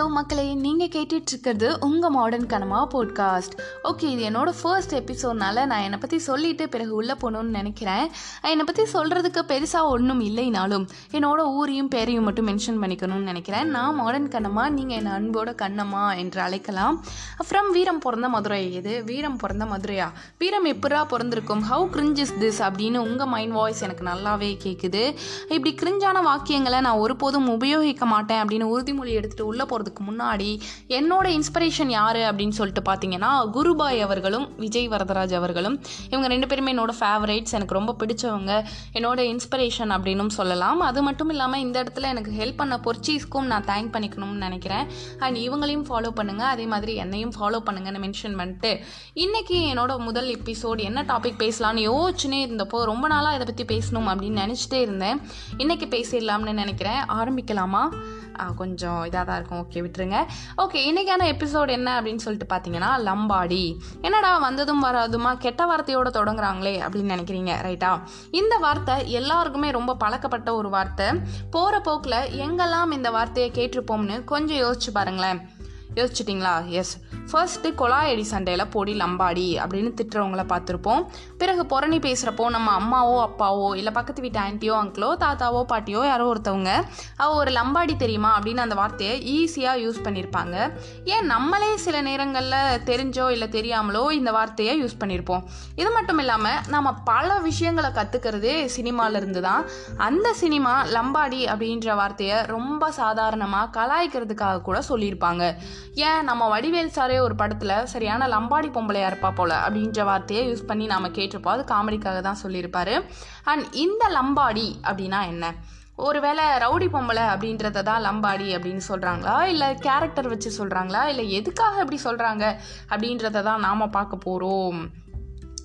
Hello மக்களே நீங்கள் கேட்டுட்டு இருக்கிறது உங்கள் மாடர்ன் கனமா போட்காஸ்ட் ஓகே இது என்னோட ஃபர்ஸ்ட் எபிசோட்னால நான் என்னை பற்றி சொல்லிட்டு பிறகு உள்ளே போகணும்னு நினைக்கிறேன். என்னை பற்றி சொல்கிறதுக்கு பெருசாக ஒன்றும் இல்லைனாலும் என்னோட ஊரையும் பேரையும் மட்டும் மென்ஷன் பண்ணிக்கணும்னு நினைக்கிறேன். நான் மாடர்ன் கண்ணம்மா நீங்கள் என் அன்போட கண்ணம்மா என்று அழைக்கலாம். ஃப்ரம் வீரம் பிறந்த மதுரை இது வீரம் பிறந்த மதுரையா? வீரம் எப்படா பிறந்திருக்கும்? ஹவு கிரிஞ்ச் இஸ் திஸ் அப்படின்னு உங்கள் மைண்ட் வாய்ஸ் எனக்கு நல்லாவே கேட்குது இப்படி கிரிஞ்சான வாக்கியங்களை நான் ஒருபோதும் உபயோகிக்க மாட்டேன் அப்படின்னு உறுதிமொழி எடுத்துகிட்டு உள்ளே போகிறதுக்கு முன்னாடி என்னோட இன்ஸ்பிரேஷன் யார் அப்படின்னு சொல்லிட்டு பார்த்தீங்கன்னா குருபாய் அவர்களும் விஜய் வரதராஜ் அவர்களும். இவங்க ரெண்டு பேருமே என்னோட ஃபேவரேட்ஸ் எனக்கு ரொம்ப பிடிச்சவங்க. என்னோட இன்ஸ்பிரேஷன் அப்படின்னும் சொல்லலாம். அது மட்டும் இல்லாமல் இந்த இடத்துல எனக்கு ஹெல்ப் பண்ண பொர்ச்சீஸ்க்கும் நான் தேங்க் பண்ணிக்கணும்னு நினைக்கிறேன். அண்ட் இவங்களையும் ஃபாலோ பண்ணுங்கள் அதே மாதிரி என்னையும் ஃபாலோ பண்ணுங்கன்னு மென்ஷன் பண்ணிட்டு இன்றைக்கி என்னோட முதல் எபிசோட் என்ன டாபிக் பேசலாம்னு யோசிச்சுனே இருந்தப்போ ரொம்ப நாளாக இதை பற்றி பேசணும் அப்படின்னு நினச்சிட்டே இருந்தேன். இன்றைக்கி பேசிடலாம்னு நினைக்கிறேன். ஆரம்பிக்கலாமா? கொஞ்சம் இதாக தான் இருக்கும். ஓகே விட்டுருங்க. ஓகே இன்னைக்கான எபிசோட் என்ன அப்படின்னு சொல்லிட்டு பார்த்தீங்கன்னா லம்பாடி. என்னடா வந்ததும் வராதுமா? கெட்ட வார்த்தையோட தொடங்குறாங்களே அப்படின்னு நினைக்கிறீங்க ரைட்டா இந்த வார்த்தை எல்லாருக்குமே ரொம்ப பழக்கப்பட்ட ஒரு வார்த்தை. போகிற போக்கில் எங்கெல்லாம் இந்த வார்த்தையை கேட்டிருப்போம்னு கொஞ்சம் யோசிச்சு பாருங்களேன். யோசிச்சிட்டிங்களா? எஸ் ஃபர்ஸ்ட்டு கொலாயடி சண்டையில் போடி லம்பாடி அப்படின்னு திட்டுறவங்கள பார்த்துருப்போம். பிறகு புரணி பேசுகிறப்போ நம்ம அம்மாவோ அப்பாவோ இல்லை பக்கத்து வீட்டு ஆன்ட்டியோ அங்கிளோ தாத்தாவோ பாட்டியோ யாரோ ஒருத்தவங்க அவள் ஒரு லம்பாடி தெரியுமா அப்படின்னு அந்த வார்த்தையை ஈஸியாக யூஸ் பண்ணியிருப்பாங்க ஏன் நம்மளே சில நேரங்களில் தெரிஞ்சோ இல்லை தெரியாமலோ இந்த வார்த்தையை யூஸ் பண்ணியிருப்போம் இது மட்டும் இல்லாமல் நம்ம பல விஷயங்களை கற்றுக்கிறதே சினிமாவிலேருந்து தான் அந்த சினிமா லம்பாடி அப்படின்ற வார்த்தையை ரொம்ப சாதாரணமாக கலாய்க்கிறதுக்காக கூட சொல்லியிருப்பாங்க. ஏன் நம்ம வடிவேல் சார் ஒரு படத்தில் சரியான லம்பாடி பொம்பளையா இருப்பா போல அப்படின்ற வார்த்தையை யூஸ் பண்ணி நாம் கேட்டிருப்போம். அது காமெடிக்காக தான் சொல்லியிருப்பாரு. அண்ட் இந்த லம்பாடி அப்படின்னா என்ன? ஒருவேளை ரவுடி பொம்பளை அப்படின்றத தான் லம்பாடி அப்படின்னு சொல்கிறாங்களா இல்லை கேரக்டர் வச்சு சொல்கிறாங்களா இல்லை எதுக்காக இப்படி சொல்கிறாங்க அப்படின்றத தான் நாம் பார்க்க போகிறோம்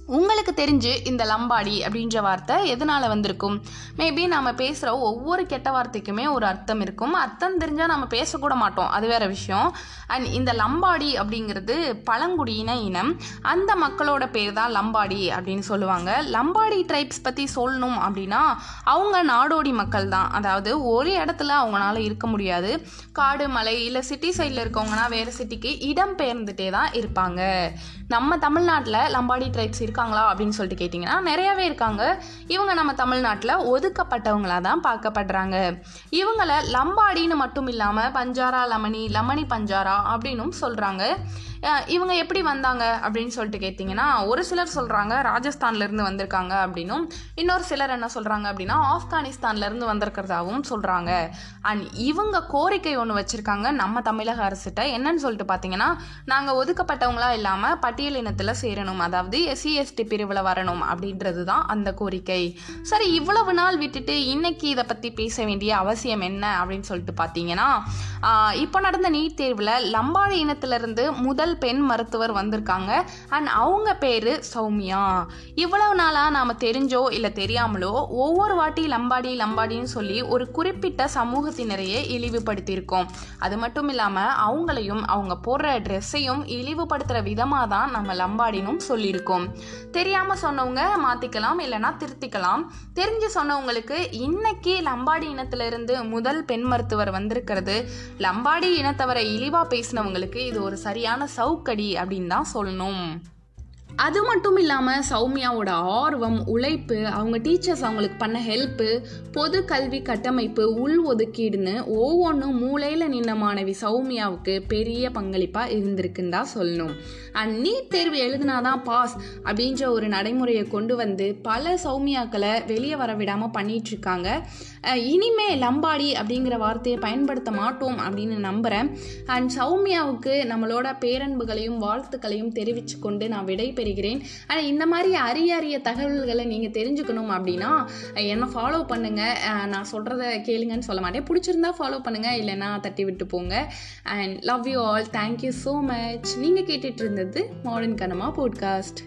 உங்களுக்கு தெரிஞ்சு இந்த லம்பாடி அப்படின்ற வார்த்தை எதனால் வந்திருக்கும்? மேபி நம்ம பேசுகிற ஒவ்வொரு கெட்ட வார்த்தைக்குமே ஒரு அர்த்தம் இருக்கும். அர்த்தம் தெரிஞ்சால் நம்ம பேசக்கூட மாட்டோம். அது வேற விஷயம். அண்ட் இந்த லம்பாடி அப்படிங்கிறது பழங்குடியின இனம். அந்த மக்களோட பேர் தான் லம்பாடி அப்படின்னு சொல்லுவாங்க. லம்பாடி ட்ரைப்ஸ் பற்றி சொல்லணும் அப்படின்னா அவங்க நாடோடி மக்கள் தான் அதாவது ஒரு இடத்துல அவங்களால இருக்க முடியாது. காடு மலை இல்லை சிட்டி சைடில் இருக்கவங்கன்னா வேறு சிட்டிக்கு இடம் பெயர்ந்துட்டே தான் இருப்பாங்க. நம்ம தமிழ்நாட்டில் லம்பாடி ட்ரைப்ஸ் இருக்காங்களா அப்படின்னு சொல்லிட்டு கேட்டிங்கன்னா நிறையாவே இருக்காங்க. இவங்க நம்ம தமிழ்நாட்டில் ஒதுக்கப்பட்டவங்களா தான் பார்க்கப்படுறாங்க. இவங்களை லம்பாடின்னு மட்டும் இல்லாமல் பஞ்சாரா லமணி லமணி பஞ்சாரா அப்படின்னும் சொல்கிறாங்க இவங்க எப்படி வந்தாங்க அப்படின்னு சொல்லிட்டு கேட்டிங்கன்னா ஒரு சிலர் சொல்கிறாங்க ராஜஸ்தான்லேருந்து வந்திருக்காங்க அப்படின்னும் இன்னொரு சிலர் என்ன சொல்கிறாங்க அப்படின்னா ஆப்கானிஸ்தான்லேருந்து வந்திருக்கிறதாகவும் சொல்கிறாங்க அண்ட் இவங்க கோரிக்கை ஒன்று வச்சுருக்காங்க நம்ம தமிழக அரசிட்ட. என்னன்னு சொல்லிட்டு பார்த்தீங்கன்னா நாங்கள் ஒதுக்கப்பட்டவங்களா இல்லாமல் பட்டியல் இனத்தில் சேரணும் அதாவது எஸ்சி எஸ்டி பிரிவில் வரணும் அப்படின்றது தான் அந்த கோரிக்கை. சரி இவ்வளவு நாள் விட்டுட்டு இன்னைக்கு இதை பற்றி பேச வேண்டிய அவசியம் என்ன அப்படின்னு சொல்லிட்டு பார்த்தீங்கன்னா இப்போ நடந்த நீட் தேர்வில் லம்பாடி இனத்திலிருந்து முதல் பெண் மருத்துவர் வந்திருக்காங்க. அண்ட் அவங்க பேர் சௌமியா. இவ்வளவு நாளாக நாம் தெரிஞ்சோ இல்லை தெரியாமலோ ஒவ்வொரு வாட்டி லம்பாடி லம்பாடின்னு சொல்லி ஒரு குறிப்பிட்ட சமூகத்தினரையே இழிவுபடுத்தியிருக்கோம். அது மட்டும் இல்லாமல் அவங்களையும் அவங்க போடுற ட்ரெஸ்ஸையும் இழிவுபடுத்துகிற விதமாக தான் நம்ம லம்பாடினும் சொல்லியிருக்கோம். தெரியாமல் சொன்னவங்க மாற்றிக்கலாம் இல்லைன்னா திருத்திக்கலாம். தெரிஞ்சு சொன்னவங்களுக்கு இன்னைக்கு லம்பாடி இனத்திலிருந்து முதல் பெண் மருத்துவர் வந்திருக்கிறது. லம்பாடி இனத்தவரை இழிவா பேசினவங்களுக்கு இது ஒரு சரியான சவுக்கடி அப்படின்னு தான் சொல்லணும். அது மட்டும் இல்லாமல் சௌமியாவோட ஆர்வம் உழைப்பு அவங்க டீச்சர்ஸ் அவங்களுக்கு பண்ண ஹெல்ப்பு பொது கல்வி கட்டமைப்பு உள் ஒதுக்கீடுன்னு ஒவ்வொன்றும் மூளையில் நின்ன மாணவி சௌமியாவுக்கு பெரிய பங்களிப்பாக இருந்திருக்குன்னு தான் சொல்லணும். அண்ட் நீட் தேர்வு எழுதினாதான் பாஸ் அப்படின்ற ஒரு நடைமுறையை கொண்டு வந்து பல சௌமியாக்களை வெளியே வர விடாமல் பண்ணிட்டு இனிமே லம்பாடி அப்படிங்கிற வார்த்தையை பயன்படுத்த மாட்டோம் அப்படின்னு நம்புகிறேன் அண்ட் சௌமியாவுக்கு நம்மளோட பேரன்புகளையும் வாழ்த்துக்களையும் தெரிவித்து கொண்டு நான் விடை பெறுகிறேன் ஆனால் இந்த மாதிரி அரிய அரிய தகவல்களை நீங்கள் தெரிஞ்சுக்கணும் அப்படின்னா என்னை ஃபாலோ பண்ணுங்கள் நான் சொல்கிறத கேளுங்கன்னு சொல்ல மாட்டேன். பிடிச்சிருந்தா ஃபாலோ பண்ணுங்கள் இல்லைன்னா தட்டி விட்டு போங்க. And love you all thank you so much நீங்கள் கேட்டுட்டு இருந்தது மாடர்ன் கனமா போட்காஸ்ட்